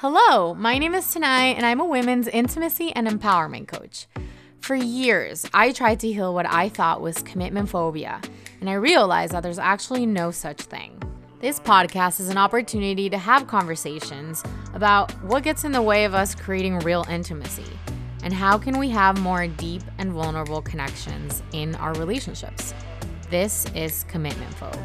Hello, my name is Tanai, and I'm a women's intimacy and empowerment coach. For years, I tried to heal what I thought was commitment phobia, and I realized that there's actually no such thing. This podcast is an opportunity to have conversations about what gets in the way of us creating real intimacy and how can we have more deep and vulnerable connections in our relationships. This is Commitment Phobe.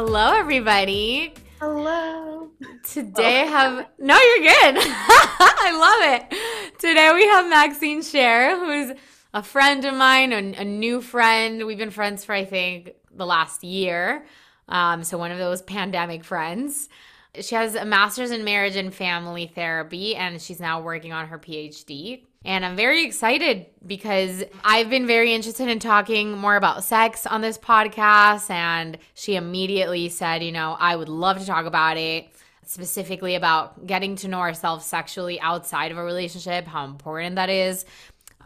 Hello, everybody. Hello. Today I have no, you're good. I love it. Today we have Maxine Scher, who's a friend of mine, a, a, new friend. We've been friends for I think the last year. Um, so one of those pandemic friends. She has a master's in marriage and family therapy, and she's now working on her PhD. And I'm very excited because I've been very interested in talking more about sex on this podcast. And she immediately said, you know, I would love to talk about it, specifically about getting to know ourselves sexually outside of a relationship, how important that is,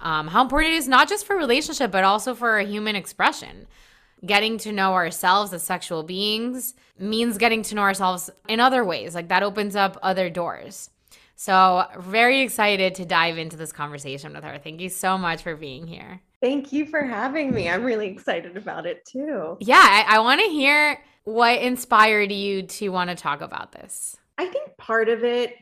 um, how important it is not just for relationship, but also for human expression. Getting to know ourselves as sexual beings means getting to know ourselves in other ways. Like that opens up other doors. So, very excited to dive into this conversation with her. Thank you so much for being here. Thank you for having me. I'm really excited about it too. Yeah, I, I want to hear what inspired you to want to talk about this. I think part of it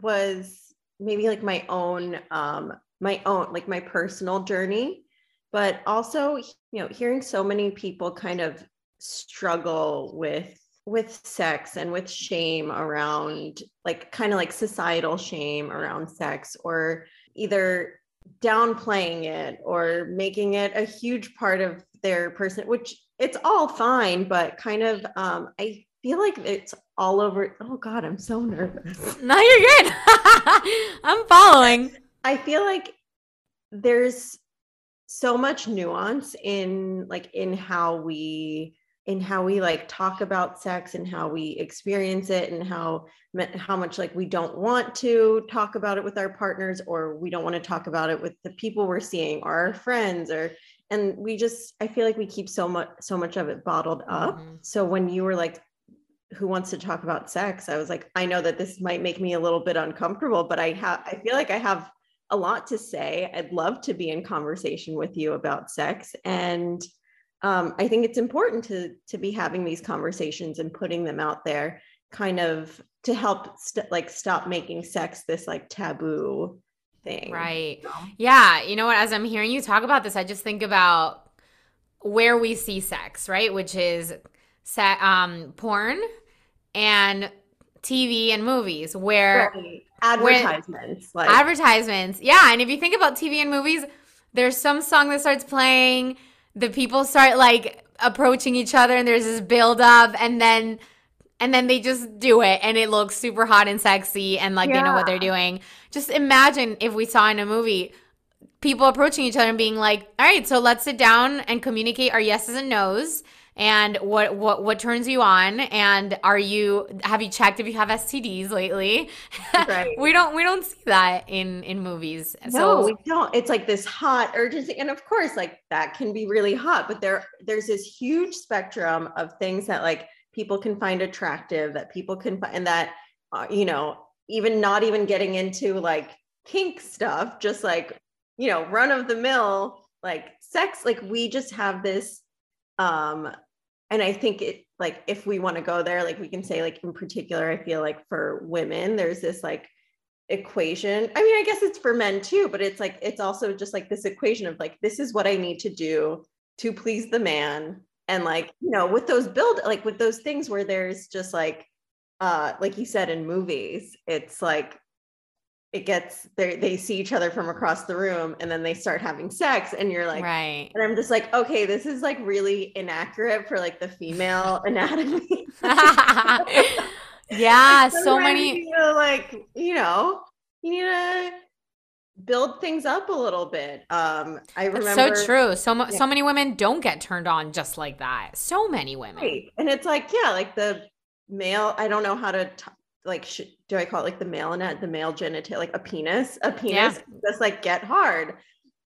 was maybe like my own, um, my own, like my personal journey, but also, you know, hearing so many people kind of struggle with with sex and with shame around like kind of like societal shame around sex or either downplaying it or making it a huge part of their person which it's all fine but kind of um i feel like it's all over oh god i'm so nervous. No you're good. I'm following. I feel like there's so much nuance in like in how we in how we like talk about sex and how we experience it and how how much like we don't want to talk about it with our partners or we don't want to talk about it with the people we're seeing or our friends or and we just i feel like we keep so much so much of it bottled up. Mm-hmm. so when you were like who wants to talk about sex? I was like i know that this might make me a little bit uncomfortable but i have i feel like i have a lot to say. I'd love to be in conversation with you about sex. And um, I think it's important to to be having these conversations and putting them out there, kind of to help st- like stop making sex this like taboo thing. Right. Yeah. You know what? As I'm hearing you talk about this, I just think about where we see sex, right? Which is set um porn and TV and movies where right. advertisements where, like advertisements. Yeah, and if you think about TV and movies, there's some song that starts playing the people start like approaching each other and there's this build up and then and then they just do it and it looks super hot and sexy and like yeah. they know what they're doing. Just imagine if we saw in a movie people approaching each other and being like, "All right, so let's sit down and communicate our yeses and nos." And what what what turns you on? And are you have you checked if you have STDs lately? Right. we don't we don't see that in in movies. No so, we don't. It's like this hot urgency. And of course like that can be really hot but there there's this huge spectrum of things that like people can find attractive that people can find and that uh, you know even not even getting into like kink stuff just like you know run of the mill like sex like we just have this um and i think it like if we want to go there like we can say like in particular i feel like for women there's this like equation. I mean i guess it's for men too but it's like it's also just like this equation of like this is what i need to do to please the man. And like you know with those build like with those things where there's just like uh like you said in movies it's like it gets they they see each other from across the room and then they start having sex and you're like right. and i'm just like okay this is like really inaccurate for like the female anatomy. Yeah so many you know, like you know you need to build things up a little bit. Um i remember so true. So yeah. so many women don't get turned on just like that. So many women. Right. and it's like yeah like the male i don't know how to t- like sh- do I call it like the male net the male genital like a penis? A penis yeah. just like get hard.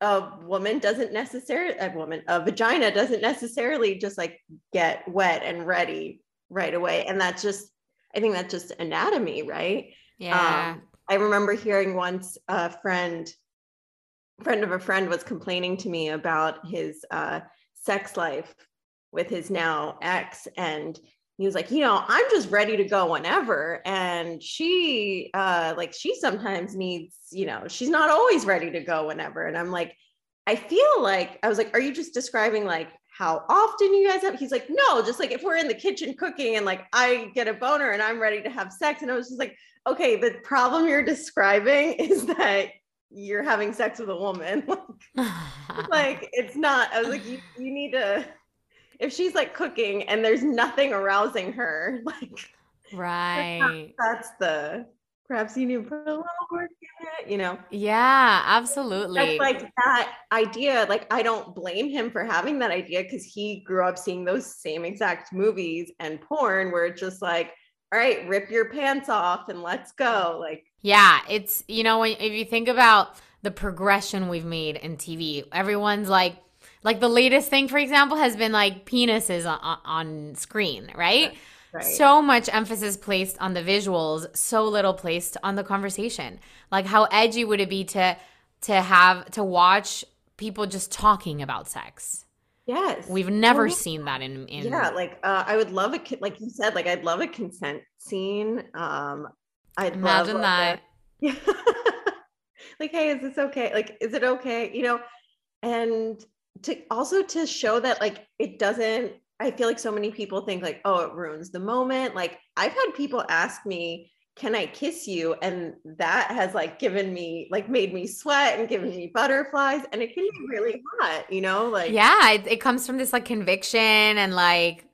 A woman doesn't necessarily a woman a vagina doesn't necessarily just like get wet and ready right away. And that's just i think that's just anatomy right? Yeah. Um, i remember hearing once a friend friend of a friend was complaining to me about his uh, sex life with his now ex. And he was like you know i'm just ready to go whenever. And she uh like she sometimes needs you know she's not always ready to go whenever. And i'm like i feel like i was like are you just describing like how often you guys have he's like no just like if we're in the kitchen cooking and like i get a boner and i'm ready to have sex. And i was just like okay the problem you're describing is that you're having sex with a woman. Like it's not i was like you, you need to if she's like cooking and there's nothing arousing her, like right. That's the perhaps you need to put a little work in it, you know? Yeah, absolutely. That's like that idea. Like, I don't blame him for having that idea because he grew up seeing those same exact movies and porn where it's just like, all right, rip your pants off and let's go. Like, yeah, it's, you know, when, if you think about the progression we've made in TV, everyone's like, like the latest thing, for example, has been like penises on, on screen, right? Right. So much emphasis placed on the visuals, so little placed on the conversation. Like how edgy would it be to to have to watch people just talking about sex? Yes. We've never well, seen that in, in Yeah, like uh, I would love a like you said like I'd love a consent scene. Um I'd imagine love, that. yeah. like hey, is this okay? Like is it okay? You know, and to also to show that like it doesn't i feel like so many people think like oh it ruins the moment. Like i've had people ask me can i kiss you? And that has like given me like made me sweat and given me butterflies and it can be really hot you know like yeah it, it comes from this like conviction and like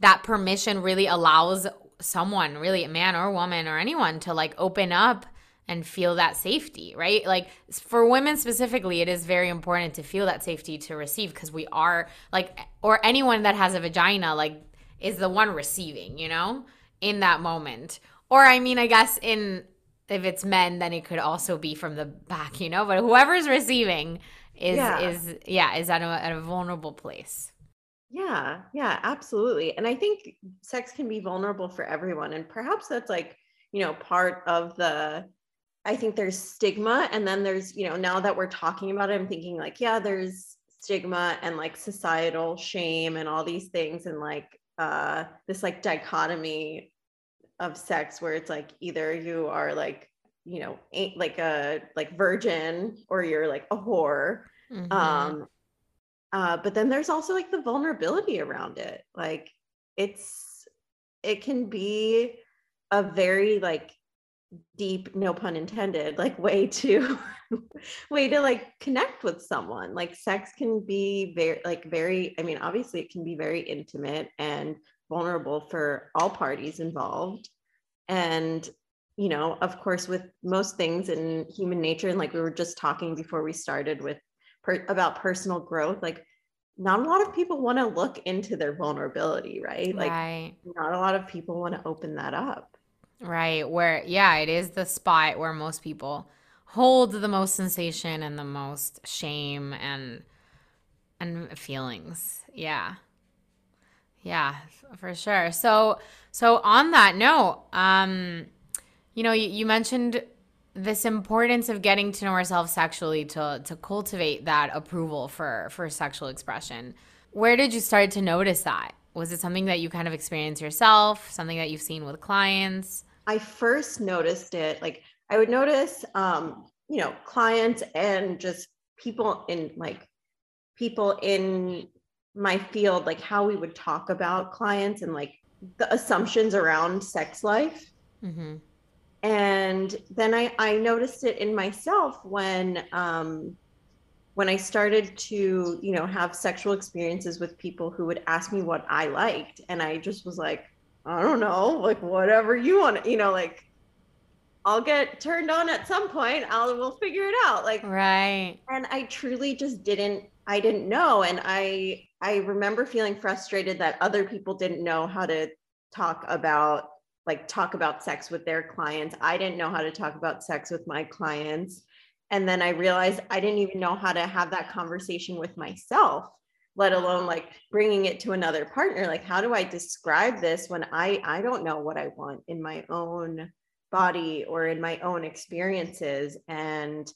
that permission really allows someone really a man or woman or anyone to like open up and feel that safety, right? Like for women specifically, it is very important to feel that safety to receive because we are like, or anyone that has a vagina, like, is the one receiving, you know, in that moment. Or, I mean, I guess in if it's men, then it could also be from the back, you know, but whoever's receiving is, yeah. is, yeah, is at a, at a vulnerable place. Yeah, yeah, absolutely. And I think sex can be vulnerable for everyone. And perhaps that's like, you know, part of the I think there's stigma. And then there's, you know, now that we're talking about it, I'm thinking like, yeah, there's stigma and like societal shame and all these things. And like uh, this like dichotomy of sex where it's like either you are like, you know, ain't like a like virgin or you're like a whore. Mm-hmm. Um, uh, but then there's also like the vulnerability around it. Like it's, it can be a very like deep no pun intended like way to way to like connect with someone. Like sex can be very like very i mean obviously it can be very intimate and vulnerable for all parties involved. And you know of course with most things in human nature and like we were just talking before we started with per- about personal growth like not a lot of people want to look into their vulnerability right? Like right. not a lot of people want to open that up Right. Where, yeah, it is the spot where most people hold the most sensation and the most shame and and feelings. Yeah. Yeah, for sure. So so on that note, um you know, you, you mentioned this importance of getting to know ourselves sexually to to cultivate that approval for for sexual expression. Where did you start to notice that? Was it something that you kind of experienced yourself, something that you've seen with clients? I first noticed it, like I would notice, um, you know, clients and just people in like people in my field, like how we would talk about clients and like the assumptions around sex life. Mm-hmm. And then I, I noticed it in myself when, um, when I started to, you know, have sexual experiences with people who would ask me what I liked. And I just was like, I don't know, like whatever you want, you know, like I'll get turned on at some point. I'll we'll figure it out. Like right. And I truly just didn't I didn't know and I I remember feeling frustrated that other people didn't know how to talk about like talk about sex with their clients. I didn't know how to talk about sex with my clients and then I realized I didn't even know how to have that conversation with myself, let alone like bringing it to another partner. Like, how do I describe this when I I don't know what I want in my own body or in my own experiences? And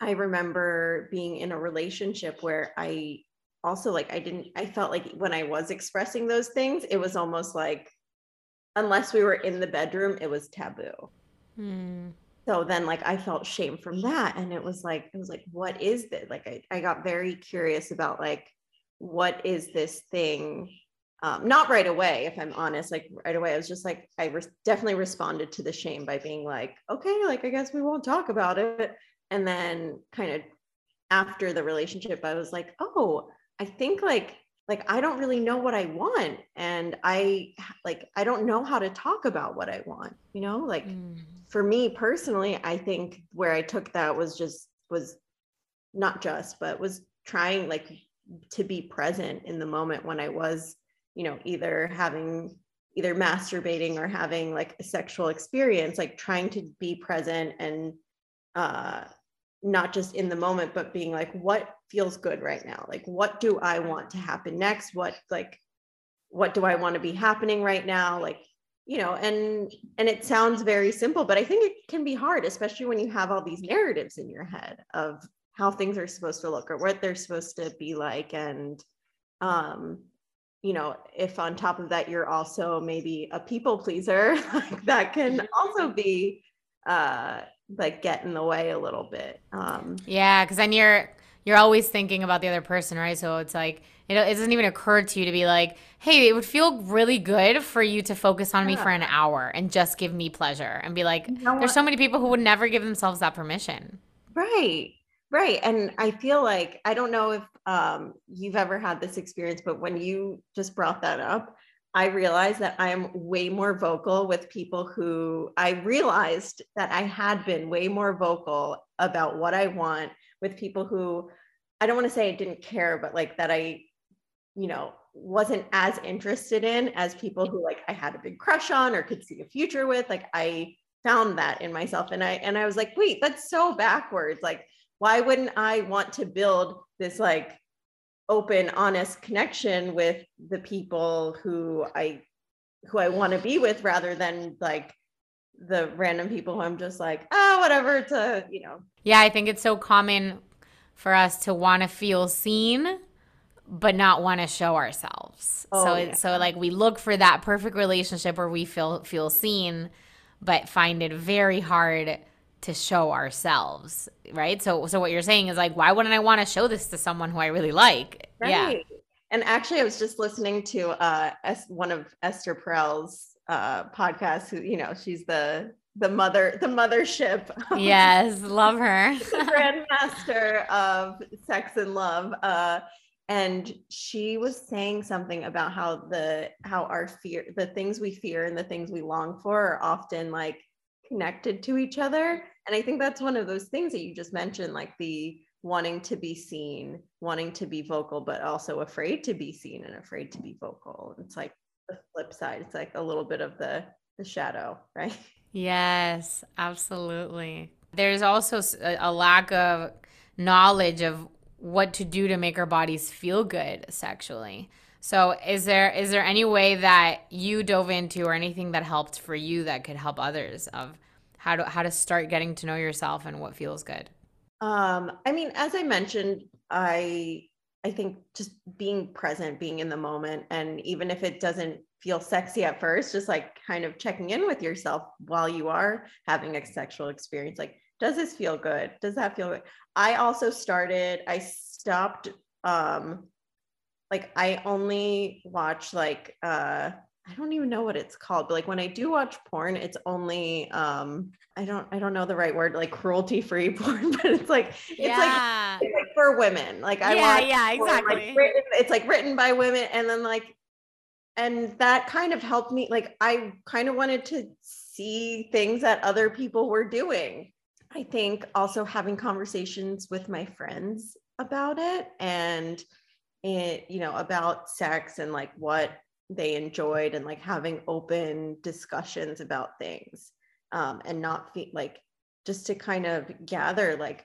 I remember being in a relationship where I also like I didn't I felt like when I was expressing those things, it was almost like unless we were in the bedroom, it was taboo. Hmm so then like i felt shame from that and it was like it was like what is this like i, I got very curious about like what is this thing um, not right away if i'm honest like right away i was just like i re- definitely responded to the shame by being like okay like i guess we won't talk about it and then kind of after the relationship i was like oh i think like like I don't really know what I want and I like I don't know how to talk about what I want you know like mm. For me personally I think where I took that was just was not just but was trying like to be present in the moment when I was you know either having either masturbating or having like a sexual experience like trying to be present and uh not just in the moment but being like what feels good right now? Like what do i want to happen next? What like what do i want to be happening right now? Like you know and and it sounds very simple but i think it can be hard especially when you have all these narratives in your head of how things are supposed to look or what they're supposed to be like and um you know if on top of that you're also maybe a people pleaser like that can also be uh like get in the way a little bit. Um, yeah, because then you're you're always thinking about the other person, right? So it's like it, it doesn't even occur to you to be like, hey, it would feel really good for you to focus on yeah. me for an hour and just give me pleasure and be like, you know there's so many people who would never give themselves that permission. Right. Right. And I feel like I don't know if um, you've ever had this experience, but when you just brought that up, I realized that I am way more vocal with people who I realized that I had been way more vocal about what I want with people who I don't want to say I didn't care, but like that I, you know, wasn't as interested in as people who like I had a big crush on or could see a future with. Like I found that in myself and I and I was like, wait, that's so backwards. Like, why wouldn't I want to build this like open honest connection with the people who i who i want to be with rather than like the random people who i'm just like oh whatever to, you know yeah i think it's so common for us to want to feel seen but not want to show ourselves oh, so yeah. so like we look for that perfect relationship where we feel feel seen but find it very hard to show ourselves, right? So so what you're saying is like why wouldn't I want to show this to someone who I really like? Right. Yeah. And actually I was just listening to uh one of Esther Perel's uh podcasts who you know, she's the the mother the mothership. Yes, love her. grandmaster of sex and love. Uh and she was saying something about how the how our fear the things we fear and the things we long for are often like connected to each other. And I think that's one of those things that you just mentioned, like the wanting to be seen, wanting to be vocal, but also afraid to be seen and afraid to be vocal. It's like the flip side. It's like a little bit of the the shadow, right? Yes, absolutely. There's also a lack of knowledge of what to do to make our bodies feel good sexually. So is there is there any way that you dove into or anything that helped for you that could help others of how to how to start getting to know yourself and what feels good? Um, I mean, as I mentioned, I I think just being present, being in the moment, and even if it doesn't feel sexy at first, just like kind of checking in with yourself while you are having a sexual experience. Like, does this feel good? Does that feel good? I also started, I stopped um like I only watch like uh I don't even know what it's called, but like when I do watch porn, it's only um I don't I don't know the right word, like cruelty free porn, but it's like it's yeah. like, it's like for women. Like I yeah, yeah, exactly. Porn, like, written, it's like written by women, and then like and that kind of helped me. Like I kind of wanted to see things that other people were doing. I think also having conversations with my friends about it and it, you know, about sex and like what they enjoyed and like having open discussions about things um, and not fe- like just to kind of gather like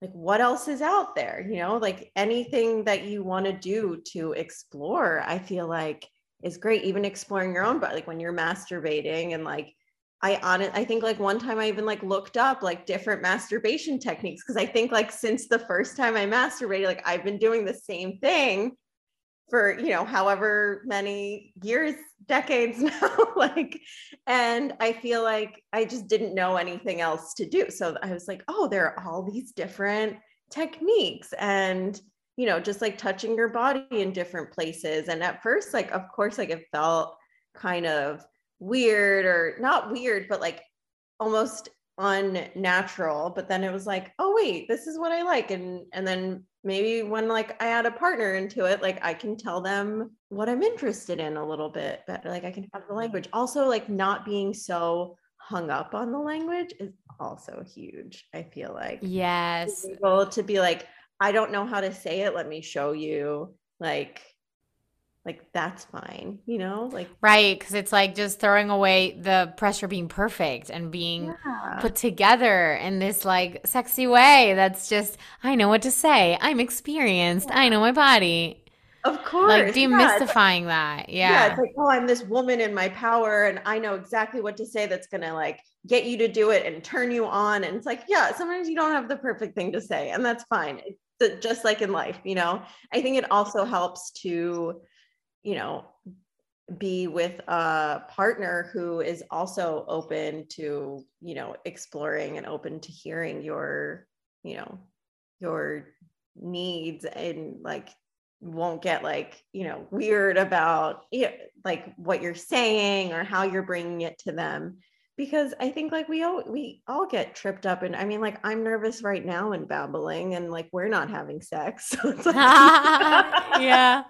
like what else is out there you know? Like anything that you want to do to explore i feel like is great even exploring your own but like when you're masturbating and like I on it I think like one time I even like looked up like different masturbation techniques because I think like since the first time I masturbated like I've been doing the same thing for you know however many years decades now like and I feel like I just didn't know anything else to do so I was like oh there are all these different techniques and you know just like touching your body in different places and at first like of course like it felt kind of weird or not weird, but like almost unnatural. But then it was like, oh wait, this is what I like. And and then maybe when like I add a partner into it, like I can tell them what I'm interested in a little bit better. Like I can have the mm-hmm. language. Also, like not being so hung up on the language is also huge. I feel like yes, able to be like, I don't know how to say it. Let me show you. Like like that's fine you know like right because it's like just throwing away the pressure being perfect and being yeah. put together in this like sexy way that's just i know what to say. I'm experienced. Yeah. i know my body. Of course like demystifying yeah, that yeah yeah. it's like oh i'm this woman in my power and i know exactly what to say that's gonna like get you to do it and turn you on. And it's like yeah sometimes you don't have the perfect thing to say and that's fine. It's just like in life you know? I think it also helps to you know be with a partner who is also open to you know exploring and open to hearing your you know your needs and like won't get like you know weird about know, like what you're saying or how you're bringing it to them. Because i think like we all we all get tripped up and i mean like i'm nervous right now and babbling and like we're not having sex. So like yeah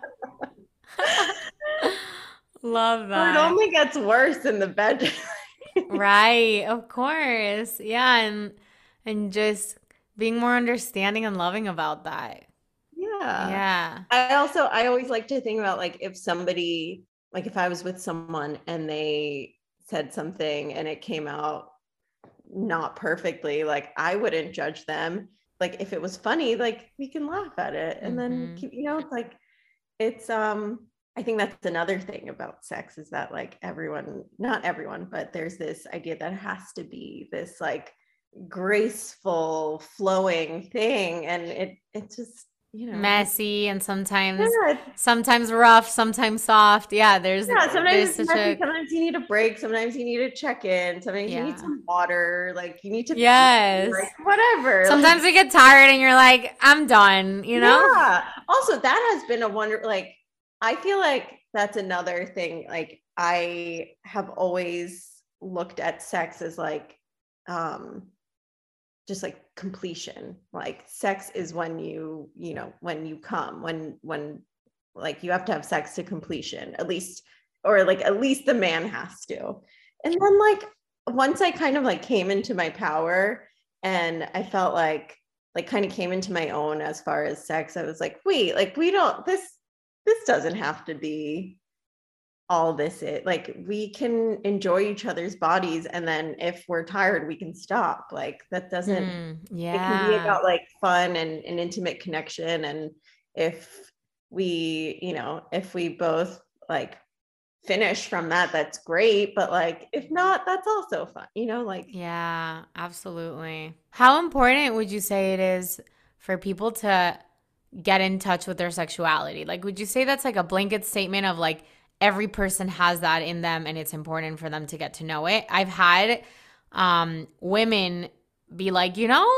Love that. It only gets worse in the bedroom. right, of course. Yeah, and and just being more understanding and loving about that. Yeah. Yeah. I also I always like to think about like if somebody like if I was with someone and they said something and it came out not perfectly, like I wouldn't judge them. Like if it was funny, like we can laugh at it and mm-hmm. then keep, you know, it's like it's um I think that's another thing about sex is that like everyone, not everyone, but there's this idea that has to be this like graceful, flowing thing. And it it's just you know. Messy and sometimes yeah. sometimes rough sometimes soft. Yeah there's yeah sometimes there's messy, a... sometimes you need a break. Sometimes you need to check in sometimes yeah. you need some water. Like you need to yes. like, whatever. Sometimes like, you get tired and you're like i'm done you know? Yeah. Also that has been a wonder like I feel like that's another thing. Like I have always looked at sex as like um just like completion. Like sex is when you, you know, when you come, when when like you have to have sex to completion, at least or like at least the man has to. And then like once I kind of like came into my power and I felt like like kind of came into my own as far as sex, I was like, wait, like we don't this this doesn't have to be all this it like we can enjoy each other's bodies and then if we're tired we can stop like that doesn't mm, yeah it can be about like fun and an intimate connection and if we you know if we both like finish from that that's great but like if not that's also fun you know like yeah absolutely how important would you say it is for people to get in touch with their sexuality? Like, would you say that's like a blanket statement of like every person has that in them and it's important for them to get to know it? I've had um, women be like, you know,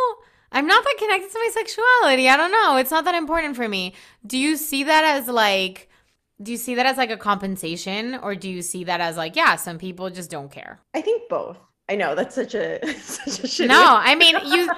I'm not that connected to my sexuality. I don't know. It's not that important for me. Do you see that as like, do you see that as like a compensation or do you see that as like, yeah, some people just don't care? I think both. I know that's such a such a No, I mean you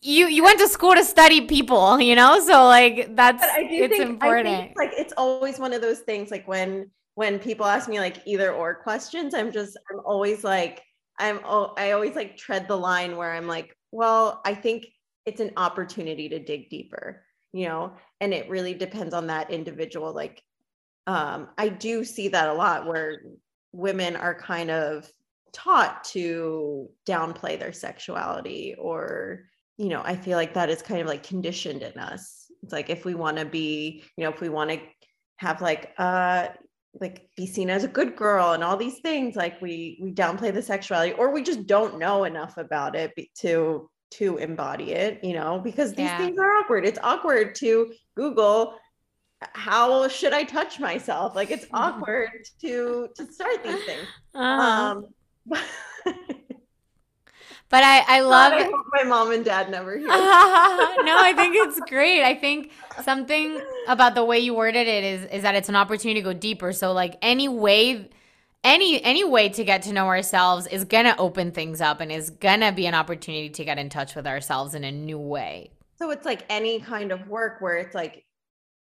you you went to school to study people, you know, so like that's it's think, important. Think, like it's always one of those things. Like when when people ask me like either or questions, I'm just I'm always like I'm oh I always like tread the line where I'm like, well, I think it's an opportunity to dig deeper, you know, and it really depends on that individual. Like, um, I do see that a lot where women are kind of taught to downplay their sexuality or you know, I feel like that is kind of like conditioned in us. It's like if we want to be, you know, if we want to have like uh like be seen as a good girl and all these things like we we downplay the sexuality or we just don't know enough about it to to embody it you know because these yeah. things are awkward it's awkward to google how should i touch myself like it's awkward to to start these things uh-huh. um But I, I love I my mom and dad never hear. no, I think it's great. I think something about the way you worded it is is that it's an opportunity to go deeper. So like any way any any way to get to know ourselves is gonna open things up and is gonna be an opportunity to get in touch with ourselves in a new way. So it's like any kind of work where it's like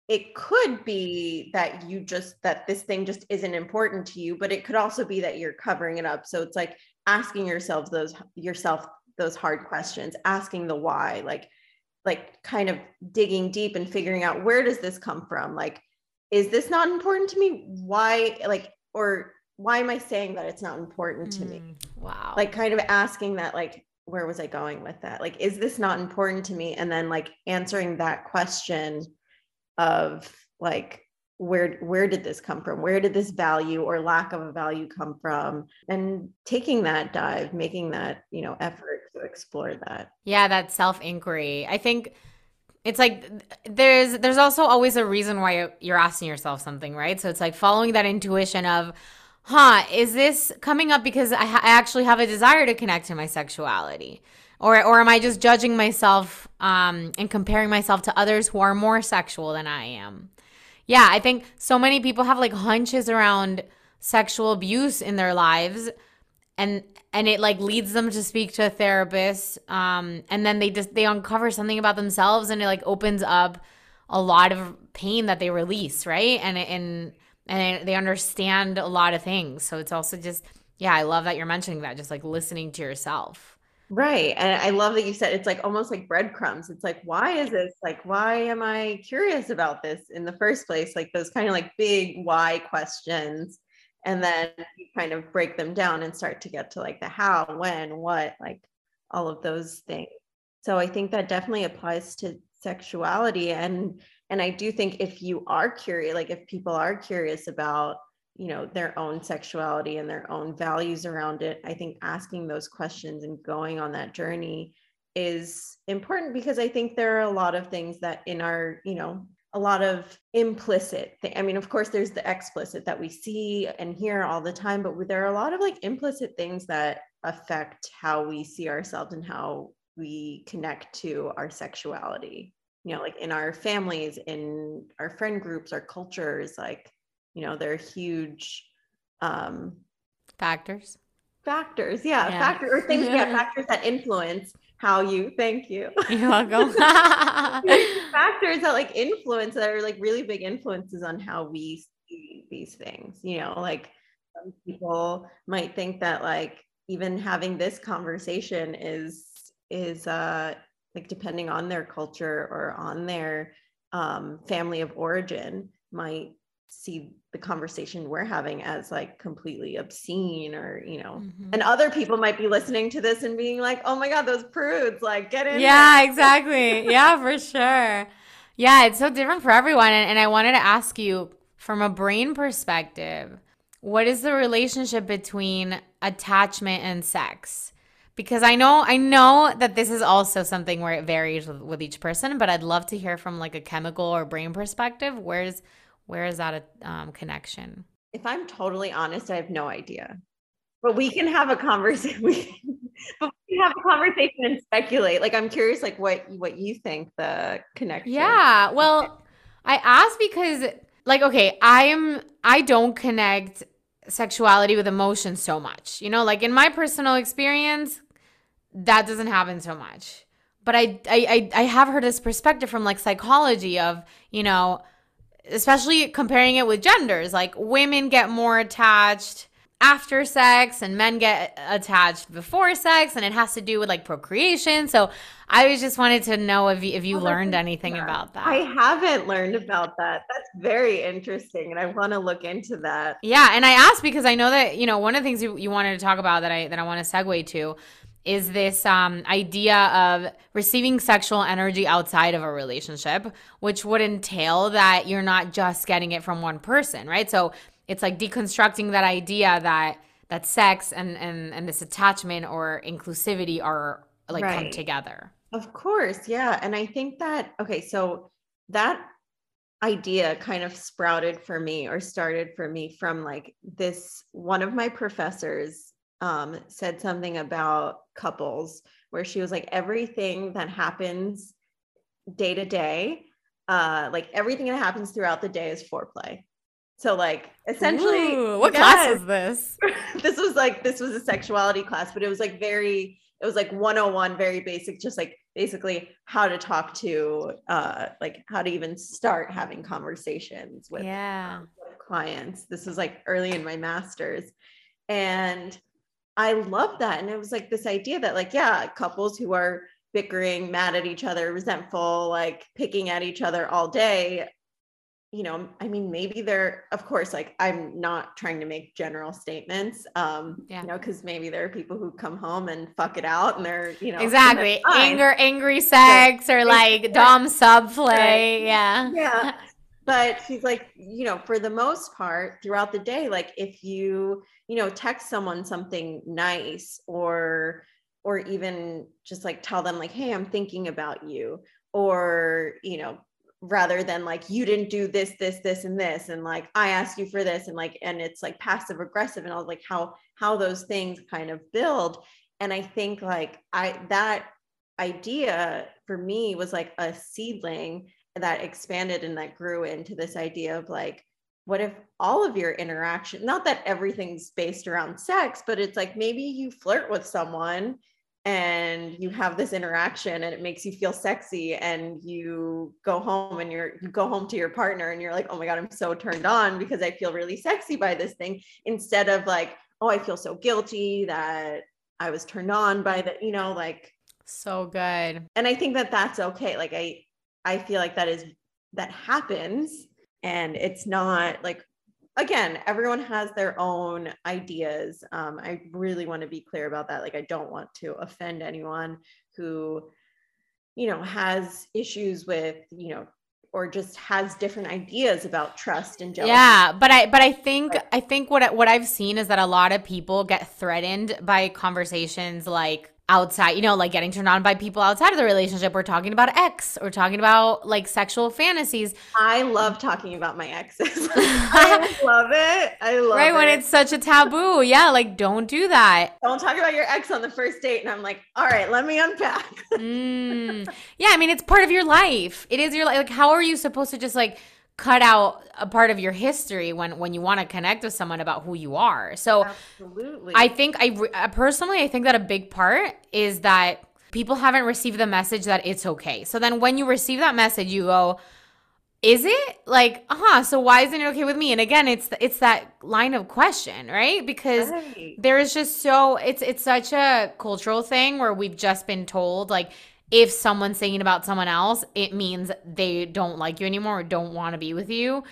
it could be that you just that this thing just isn't important to you but it could also be that you're covering it up so it's like asking yourselves those yourself those hard questions asking the why like like kind of digging deep and figuring out where does this come from? Like is this not important to me? Why like or why am i saying that it's not important to mm, me wow. Like kind of asking that like where was i going with that? Like is this not important to me? And then like answering that question of like where where did this come from? Where did this value or lack of a value come from? And taking that dive making that you know effort to explore that. Yeah that self inquiry i think it's like there's there's also always a reason why you're asking yourself something right? So it's like following that intuition of huh is this coming up because I, ha- I actually have a desire to connect to my sexuality? Or or am i just judging myself um, and comparing myself to others who are more sexual than i am yeah, I think so many people have like hunches around sexual abuse in their lives and and it like leads them to speak to a therapist um and then they just they uncover something about themselves and it like opens up a lot of pain that they release, right? And and and they understand a lot of things. So it's also just yeah, I love that you're mentioning that just like listening to yourself. Right. And I love that you said it's like almost like breadcrumbs. It's like, why is this? Like, why am I curious about this in the first place? Like those kind of like big why questions. And then you kind of break them down and start to get to like the how, when, what, like all of those things. So I think that definitely applies to sexuality. And and I do think if you are curious, like if people are curious about you know their own sexuality and their own values around it i think asking those questions and going on that journey is important because i think there are a lot of things that in our you know a lot of implicit i mean of course there's the explicit that we see and hear all the time but there are a lot of like implicit things that affect how we see ourselves and how we connect to our sexuality. You know like in our families in our friend groups our cultures like you know they're huge um factors. factors. Yeah, yeah. factor or things yeah factors that influence how you thank you. You're welcome. Factors that like influence that are like really big influences on how we see these things you know like some people might think that like even having this conversation is is uh like depending on their culture or on their um family of origin might see the conversation we're having as like completely obscene or you know mm-hmm. and other people might be listening to this and being like oh my god those prudes like get in yeah there. exactly yeah for sure yeah it's so different for everyone and, and i wanted to ask you from a brain perspective what is the relationship between attachment and sex because i know i know that this is also something where it varies with, with each person but i'd love to hear from like a chemical or brain perspective where's where is that a um, connection? If I'm totally honest, I have no idea. But we can have a conversation. We can, but we can have a conversation and speculate. Like I'm curious, like what what you think the connection. Yeah. Well, I asked because, like, okay, I'm I don't connect sexuality with emotion so much. You know, like in my personal experience, that doesn't happen so much. But I I I have heard this perspective from like psychology of you know especially comparing it with genders. Like women get more attached after sex and men get attached before sex and it has to do with like procreation. So I was just wanted to know if you, if you oh, learned anything about that. I haven't learned about that. That's very interesting and I want to look into that. Yeah, and I asked because I know that, you know, one of the things you, you wanted to talk about that I that I want to segue to is this um, idea of receiving sexual energy outside of a relationship, which would entail that you're not just getting it from one person, right? So it's like deconstructing that idea that that sex and and and this attachment or inclusivity are like right. come together. Of course, yeah, and I think that okay, so that idea kind of sprouted for me or started for me from like this one of my professors um, said something about couples where she was like everything that happens day to day uh like everything that happens throughout the day is foreplay. So like essentially Ooh, what yes, class is this? This was like this was a sexuality class but it was like very it was like 101 very basic just like basically how to talk to uh like how to even start having conversations with, yeah. um, with clients. This was like early in my masters. And I love that. And it was like this idea that, like, yeah, couples who are bickering, mad at each other, resentful, like picking at each other all day, you know, I mean, maybe they're, of course, like, I'm not trying to make general statements, um, yeah. you know, because maybe there are people who come home and fuck it out and they're, you know, exactly anger, angry sex, or like dom sub play. Yeah. Yeah. But she's like, you know, for the most part throughout the day, like, if you, you know text someone something nice or or even just like tell them like hey i'm thinking about you or you know rather than like you didn't do this this this and this and like i asked you for this and like and it's like passive aggressive and i was like how how those things kind of build. And i think like i that idea for me was like a seedling that expanded and that grew into this idea of like what if all of your interaction not that everything's based around sex but it's like maybe you flirt with someone and you have this interaction and it makes you feel sexy and you go home and you're you go home to your partner and you're like oh my god i'm so turned on because i feel really sexy by this thing instead of like oh i feel so guilty that i was turned on by the you know like so good. And i think that that's okay. Like i i feel like that is that happens and it's not like again everyone has their own ideas. Um, i really want to be clear about that. Like i don't want to offend anyone who you know has issues with you know or just has different ideas about trust and jealousy. Yeah, but I but I think I think what what I've seen is that a lot of people get threatened by conversations like outside, you know, like getting turned on by people outside of the relationship. We're talking about ex. We're talking about like sexual fantasies. I love talking about my exes. I love it. I love right, it. Right when it's such a taboo. Yeah, like don't do that. Don't talk about your ex on the first date. And I'm like, all right, let me unpack. mm. Yeah, I mean, it's part of your life. It is your life. Like, how are you supposed to just like cut out a part of your history when when you want to connect with someone about who you are. So Absolutely. I think I uh, personally I think that a big part is that people haven't received the message that it's okay. So then when you receive that message you go is it like uh-huh so why isn't it okay with me and again it's it's that line of question right because right. there is just so it's it's such a cultural thing where we've just been told like if someone's saying about someone else, it means they don't like you anymore or don't want to be with you.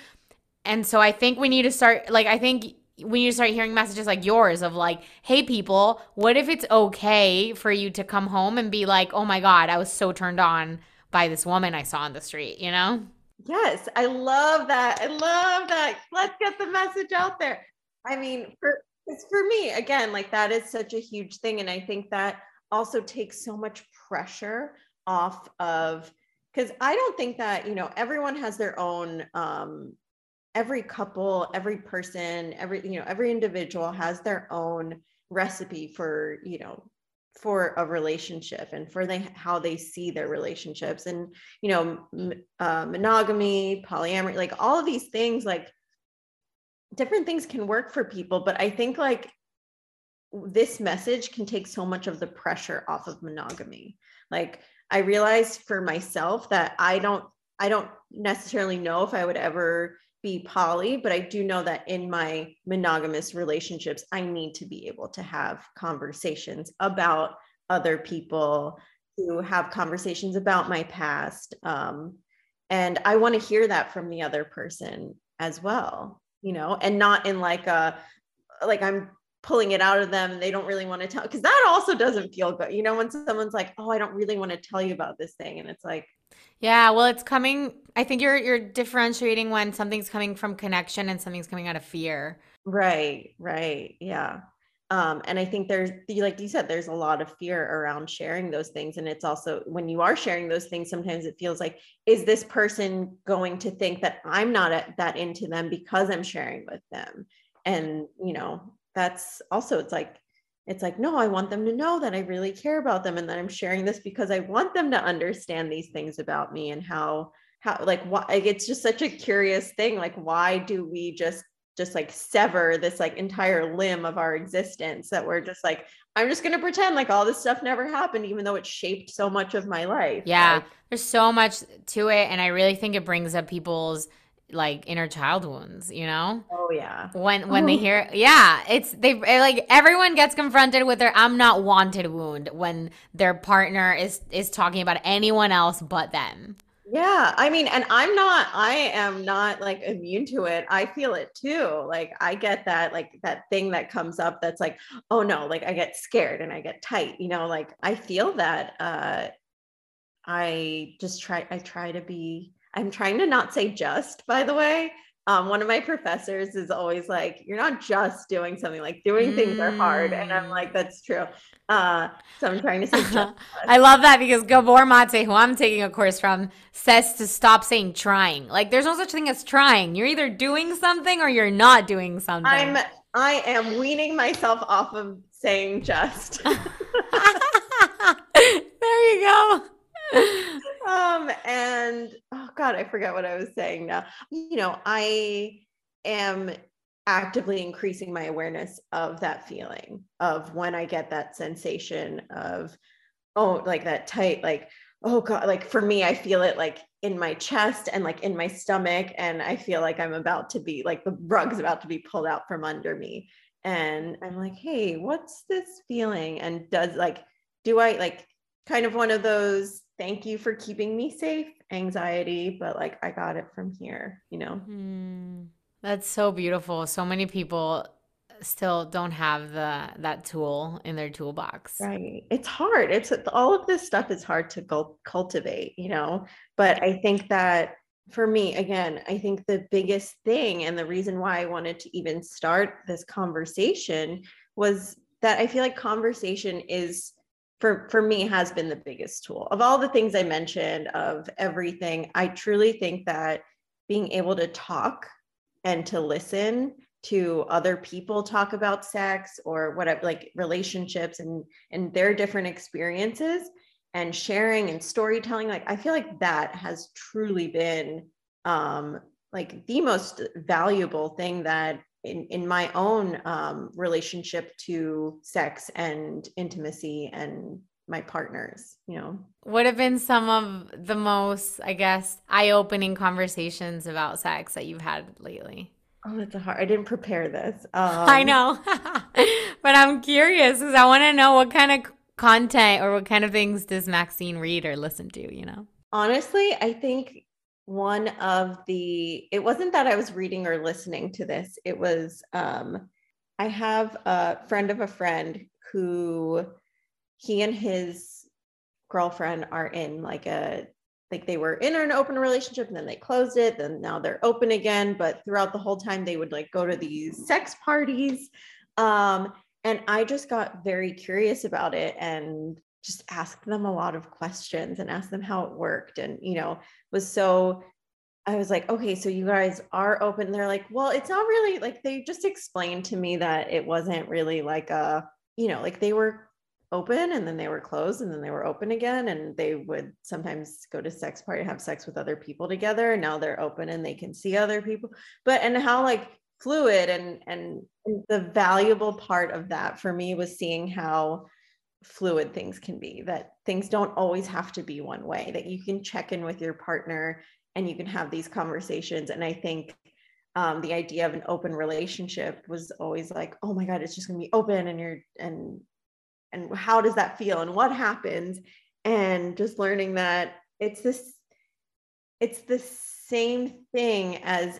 And so I think we need to start, like, I think need to start hearing messages like yours of like, hey, people, what if it's okay for you to come home and be like, oh my God, I was so turned on by this woman I saw on the street, you know? Yes, I love that. I love that. Let's get the message out there. I mean, for it's for me again, like that is such a huge thing. And I think that also takes so much pressure off of because I don't think that, you know, everyone has their own um every couple, every person, every you know, every individual has their own recipe for, you know, for a relationship and for they how they see their relationships. And you know uh, monogamy polyamory like all of these things like different things can work for people. But i think like this message can take so much of the pressure off of monogamy. Like i realized for myself that i don't i don't necessarily know if i would ever be poly but i do know that in my monogamous relationships i need to be able to have conversations about other people to have conversations about my past um, and i want to hear that from the other person as well you know and not in like a like i'm pulling it out of them and they don't really want to tell because that also doesn't feel good you know when someone's like oh i don't really want to tell you about this thing and it's like yeah well it's coming i think you're you're differentiating when something's coming from connection and something's coming out of fear. Right right yeah. Um, and i think there's like you said there's a lot of fear around sharing those things and it's also when you are sharing those things sometimes it feels like is this person going to think that i'm not that into them because i'm sharing with them? And you know that's also it's like it's like no i want them to know that i really care about them and that i'm sharing this because i want them to understand these things about me and how how like why like, it's just such a curious thing. Like why do we just just like sever this like entire limb of our existence that we're just like i'm just going to pretend like all this stuff never happened even though it shaped so much of my life yeah like, there's so much to it and i really think it brings up people's like inner child wounds, you know? Oh yeah. When when oh. they hear yeah, it's they like everyone gets confronted with their I'm not wanted wound when their partner is is talking about anyone else but them. Yeah, I mean, and I'm not, I am not like immune to it. I feel it too. Like, I get that, like, that thing that comes up that's like, oh no, like, I get scared and I get tight, you know, like, I feel that. Uh, I just try, I try to be I'm trying to not say just, by the way. Um, one of my professors is always like, you're not just doing something like doing mm. things are hard. And I'm like, that's true. Uh, so I'm trying to say just. I love that because Gabor Mate, who I'm taking a course from, says to stop saying trying. Like there's no such thing as trying. You're either doing something or you're not doing something. I'm I am weaning myself off of saying just. there you go um and oh god i forget what i was saying now. You know i am actively increasing my awareness of that feeling of when i get that sensation of oh like that tight like oh god like for me i feel it like in my chest and like in my stomach and i feel like i'm about to be like the rug's about to be pulled out from under me. And i'm like hey what's this feeling? And does like do i like kind of one of those thank you for keeping me safe anxiety but like i got it from here you know? Mm, that's so beautiful. So many people still don't have the that tool in their toolbox. Right. It's hard. It's all of this stuff is hard to cultivate you know? But i think that for me again i think the biggest thing and the reason why i wanted to even start this conversation was that i feel like conversation is for for me has been the biggest tool. Of all the things i mentioned of everything i truly think that being able to talk and to listen to other people talk about sex or whatever like relationships and and their different experiences and sharing and storytelling like i feel like that has truly been um like the most valuable thing that in, in my own um, relationship to sex and intimacy and my partners, you know. What have been some of the most, I guess, eye opening conversations about sex that you've had lately? Oh, that's a hard. I didn't prepare this. Um, I know, but I'm curious because I want to know what kind of content or what kind of things does Maxine read or listen to. You know, honestly, I think one of the it wasn't that I was reading or listening to this. It was um I have a friend of a friend who he and his girlfriend are in like a like they were in an open relationship and then they closed it then now they're open again but throughout the whole time they would like go to these sex parties um and i just got very curious about it and just asked them a lot of questions and asked them how it worked and you know was so I was like, okay, so you guys are open. They're like, well, it's not really like they just explained to me that it wasn't really like a, you know, like they were open and then they were closed and then they were open again. And they would sometimes go to sex party, have sex with other people together. And now they're open and they can see other people. But and how like fluid and and the valuable part of that for me was seeing how fluid things can be that things don't always have to be one way that you can check in with your partner and you can have these conversations. And i think um, the idea of an open relationship was always like oh my god it's just going to be open and you're and and how does that feel and what happens? And just learning that it's this it's the same thing as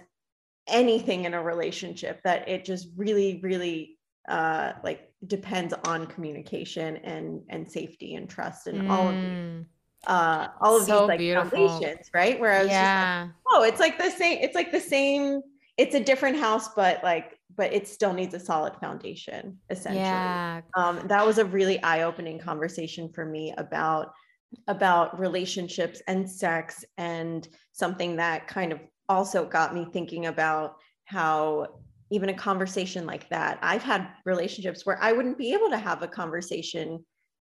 anything in a relationship that it just really really uh like depends on communication and and safety and trust and all of these Mm, uh all of So these like beautiful. foundations right where i was just like yeah. oh it's like the same it's like the same it's a different house but like but it still needs a solid foundation essentially Yeah. um, that was a really eye-opening conversation for me about about relationships and sex and something that kind of also got me thinking about how even a conversation like that. I've had relationships where i wouldn't be able to have a conversation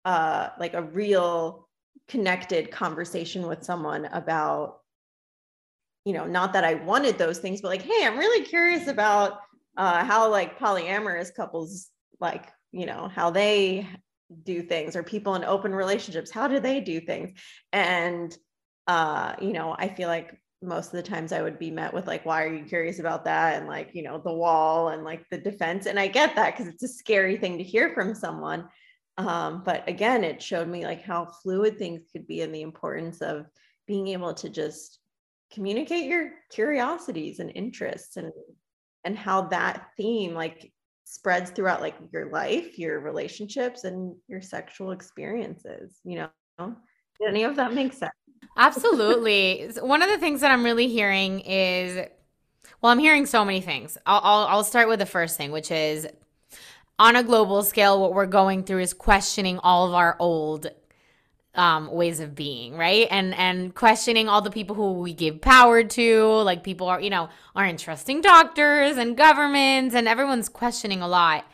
uh like a real connected conversation with someone about you know not that i wanted those things but like hey i'm really curious about uh how like polyamorous couples like you know how they do things or people in open relationships how do they do things? And uh you know i feel like most of the times i would be met with like why are you curious about that? and like you know the wall and like the defense and i get that because it's a scary thing to hear from someone um but again it showed me like how fluid things could be and the importance of being able to just communicate your curiosities and interests and and how that theme like spreads throughout like your life your relationships and your sexual experiences you know? Did any of that make sense Absolutely. One of the things that I'm really hearing is, well, I'm hearing so many things. I'll, I'll, I'll start with the first thing, which is on a global scale, what we're going through is questioning all of our old um, ways of being, right? And and questioning all the people who we give power to, like people are, you know, aren't trusting doctors and governments, and everyone's questioning a lot.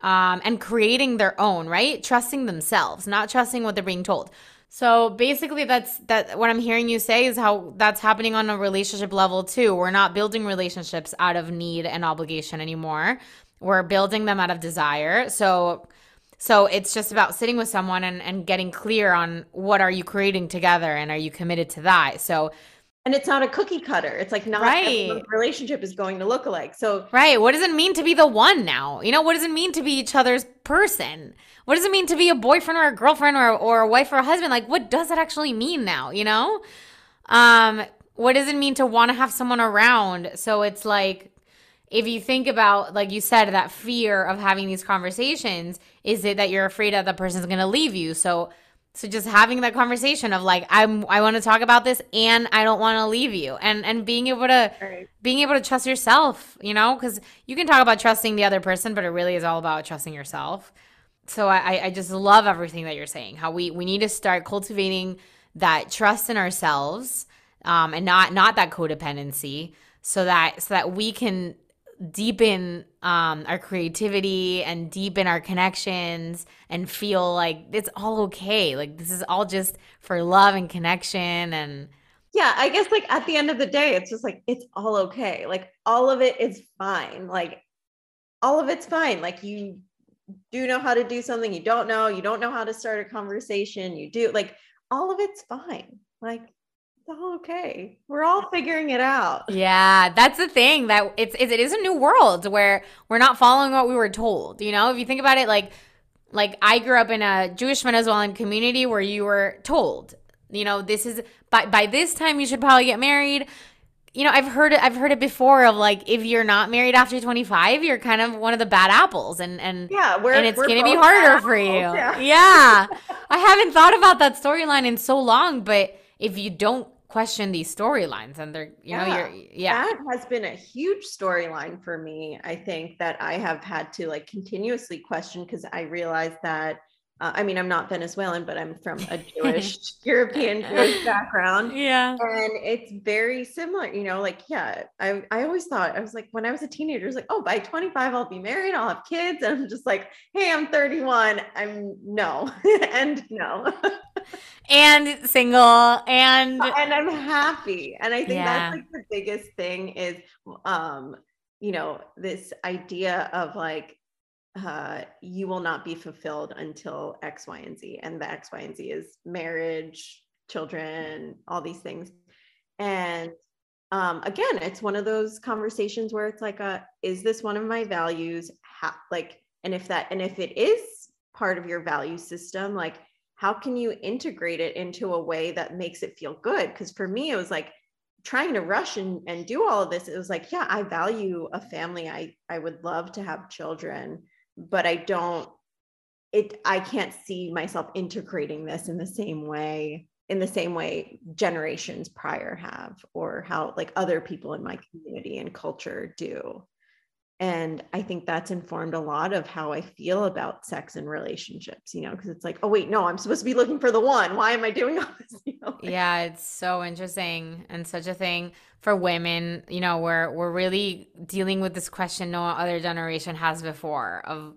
Um, and creating their own, right? Trusting themselves, not trusting what they're being told. So basically, that's that. What I'm hearing you say is how that's happening on a relationship level too. We're not building relationships out of need and obligation anymore. We're building them out of desire. So so it's just about sitting with someone and, and getting clear on what are you creating together and are you committed to that. So and it's not a cookie cutter it's like not Right. relationship is going to look alike so right, what does it mean to be the one now? You know, what does it mean to be each other's person? What does it mean to be a boyfriend or a girlfriend or or a wife or a husband? Like what does that actually mean now, you know? Um what does it mean to want to have someone around? So it's like if you think about like you said that fear of having these conversations is it that you're afraid that the person's going to leave you so so just having that conversation of like i'm i want to talk about this and i don't want to leave you. And and being able to Right. being able to trust yourself you know? Because you can talk about trusting the other person but it really is all about trusting yourself. So I, I just love everything that you're saying how we we need to start cultivating that trust in ourselves um, and not not that codependency so that so that we can deepen um, our creativity and deepen our connections and feel like it's all okay. Like this is all just for love and connection and yeah i guess like at the end of the day it's just like it's all okay. Like all of it is fine. Like all of it's fine. Like you do know how to do something you don't know. You don't know how to start a conversation. You do like all of it's fine. Like it's all okay we're all figuring it out Yeah, that's the thing that it's, it's a new world where we're not following what we were told. You know, if you think about it, like like I grew up in a Jewish Venezuelan community where you were told, you know, this is by by this time you should probably get married. You know, I've heard it I've heard it before of like if you're not married after 25, you're kind of one of the bad apples and and yeah we're and it's we're to be harder for you. apples, Yeah. I haven't thought about that storyline in so long, but if you don't question these storylines and they're, you know, Yeah. you're, yeah. that has been a huge storyline for me i think that i have had to like continuously question because i realized that uh, i mean i'm not venezuelan but i'm from a jewish european jewish background Yeah. and it's very similar you know like yeah I, I always thought i was like when i was a teenager I was like oh by 25 i'll be married i'll have kids and i'm just like hey i'm 31 i'm no and no And single and and i'm happy. And i think Yeah. that's like the biggest thing is um you know this idea of like uh you will not be fulfilled until x y and z and the x y and z is marriage children all these things. And um again it's one of those conversations where it's like a is this one of my values? How like and if that and if it is part of your value system like how can you integrate it into a way that makes it feel good? Because for me it was like trying to rush and, and do all of this it was like yeah i value a family i i would love to have children but I don't it I can't see myself integrating this in the same way in the same way generations prior have or how like other people in my community and culture do and i think that's informed a lot of how i feel about sex and relationships you know because it's like oh wait no i'm supposed to be looking for the one. Why am i doing all this you know, like, yeah it's so interesting and such a thing for women you know we're we're really dealing with this question no other generation has before of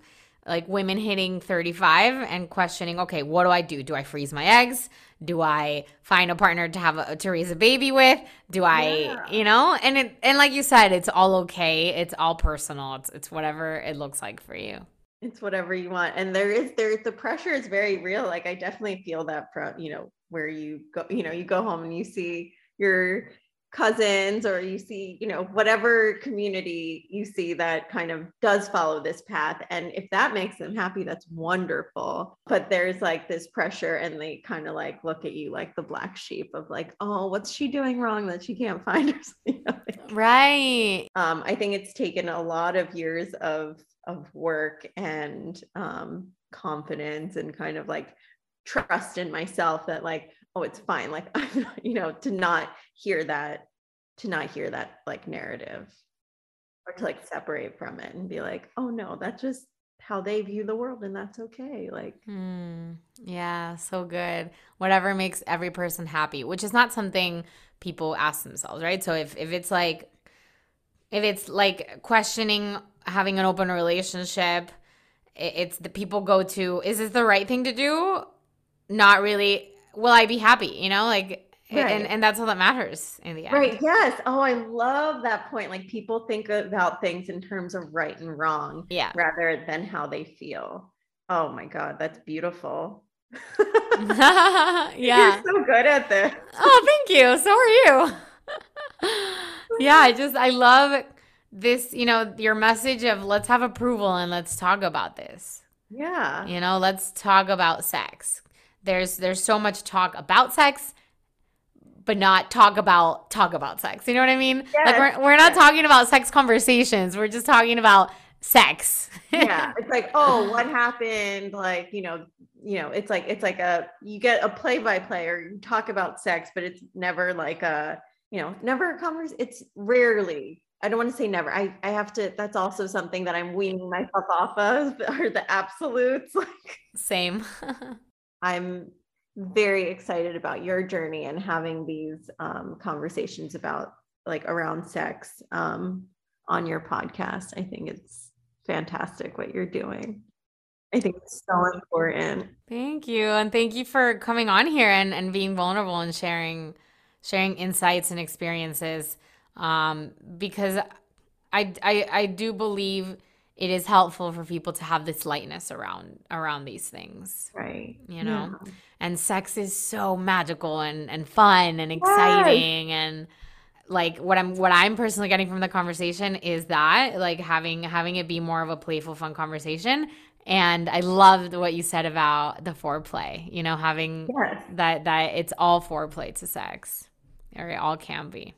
like women hitting 35 and questioning okay what do i do? Do i freeze my eggs? Do i find a partner to have a, to raise a baby with? Do i yeah. you know? And it and like you said it's all okay. It's all personal. It's it's whatever it looks like for you. It's whatever you want. And there is there the pressure is very real. Like i definitely feel that from you know where you go you know you go home and you see your cousins or you see you know whatever community you see that kind of does follow this path and if that makes them happy that's wonderful. But there's like this pressure and they kind of like look at you like the black sheep of like oh what's she doing wrong that she can't find her? Right. um i think it's taken a lot of years of of work and um confidence and kind of like trust in myself that like oh it's fine. Like you know to not hear that to not hear that like narrative. Or to like separate from it and be like oh no that's just how they view the world and that's okay. Like mm, yeah so good. Whatever makes every person happy which is not something people ask themselves right? So if if it's like if it's like questioning having an open relationship it's the people go to is this the right thing to do? Not really will I be happy? You know, like Right. and and that's all that matters in the end. Right yes. Oh i love that point. Like people think about things in terms of right and wrong yeah. rather than how they feel. Oh my god that's beautiful. Yeah. you're so good at this. Oh thank you. So are you. Yeah i just i love this you know your message of let's have approval and let's talk about this. Yeah. You know let's talk about sex there's there's so much talk about sex but not talk about talk about sex. You know what I mean? Yes, like we're we're not yes. talking about sex conversations. We're just talking about sex. yeah, it's like, oh, what happened? Like, you know, you know, it's like it's like a you get a play by play or you talk about sex, but it's never like a, you know, never a conversation. It's rarely. I don't want to say never. I I have to. That's also something that I'm weaning myself off of, are the absolutes. Like same. I'm very excited about your journey and having these um, conversations about like around sex um, on your podcast. I think it's fantastic what you're doing. I think it's so important. Thank you. And thank you for coming on here and, and being vulnerable and sharing sharing insights and experiences. Um, because I, I I do believe it is helpful for people to have this lightness around around these things right you know yeah. and sex is so magical and and fun and exciting yes. and like what i'm what i'm personally getting from the conversation is that like having having it be more of a playful fun conversation and i loved what you said about the foreplay you know having yes. that that it's all foreplay to sex or it all can be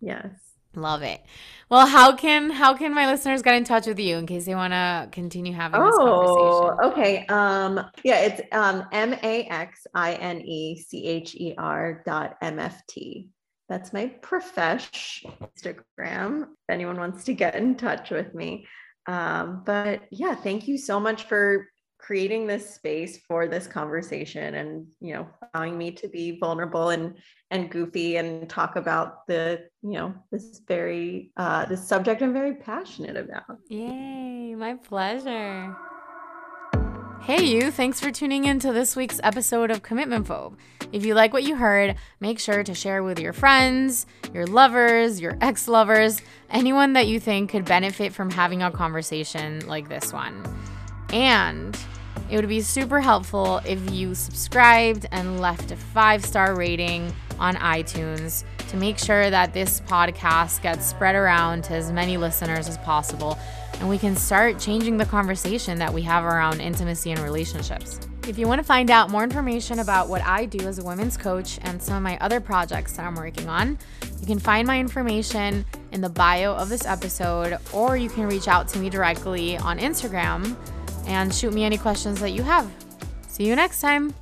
yes Love it. Well, how can how can my listeners get in touch with you in case they want to continue having this conversation? oh? Okay. Um, yeah, it's um M A X I N E C H E R dot M F T. That's my profesh Instagram. If anyone wants to get in touch with me. Um, but yeah, thank you so much for creating this space for this conversation and you know allowing me to be vulnerable and and goofy and talk about the you know this very uh this subject i'm very passionate about yay my pleasure Hey, you, thanks for tuning in to this week's episode of Commitment Phobe. If you like what you heard, make sure to share with your friends, your lovers, your ex lovers, anyone that you think could benefit from having a conversation like this one. And it would be super helpful if you subscribed and left a five star rating on iTunes to make sure that this podcast gets spread around to as many listeners as possible and we can start changing the conversation that we have around intimacy and relationships. If you want to find out more information about what I do as a women's coach and some of my other projects that I'm working on, you can find my information in the bio of this episode, or you can reach out to me directly on Instagram and shoot me any questions that you have. See you next time.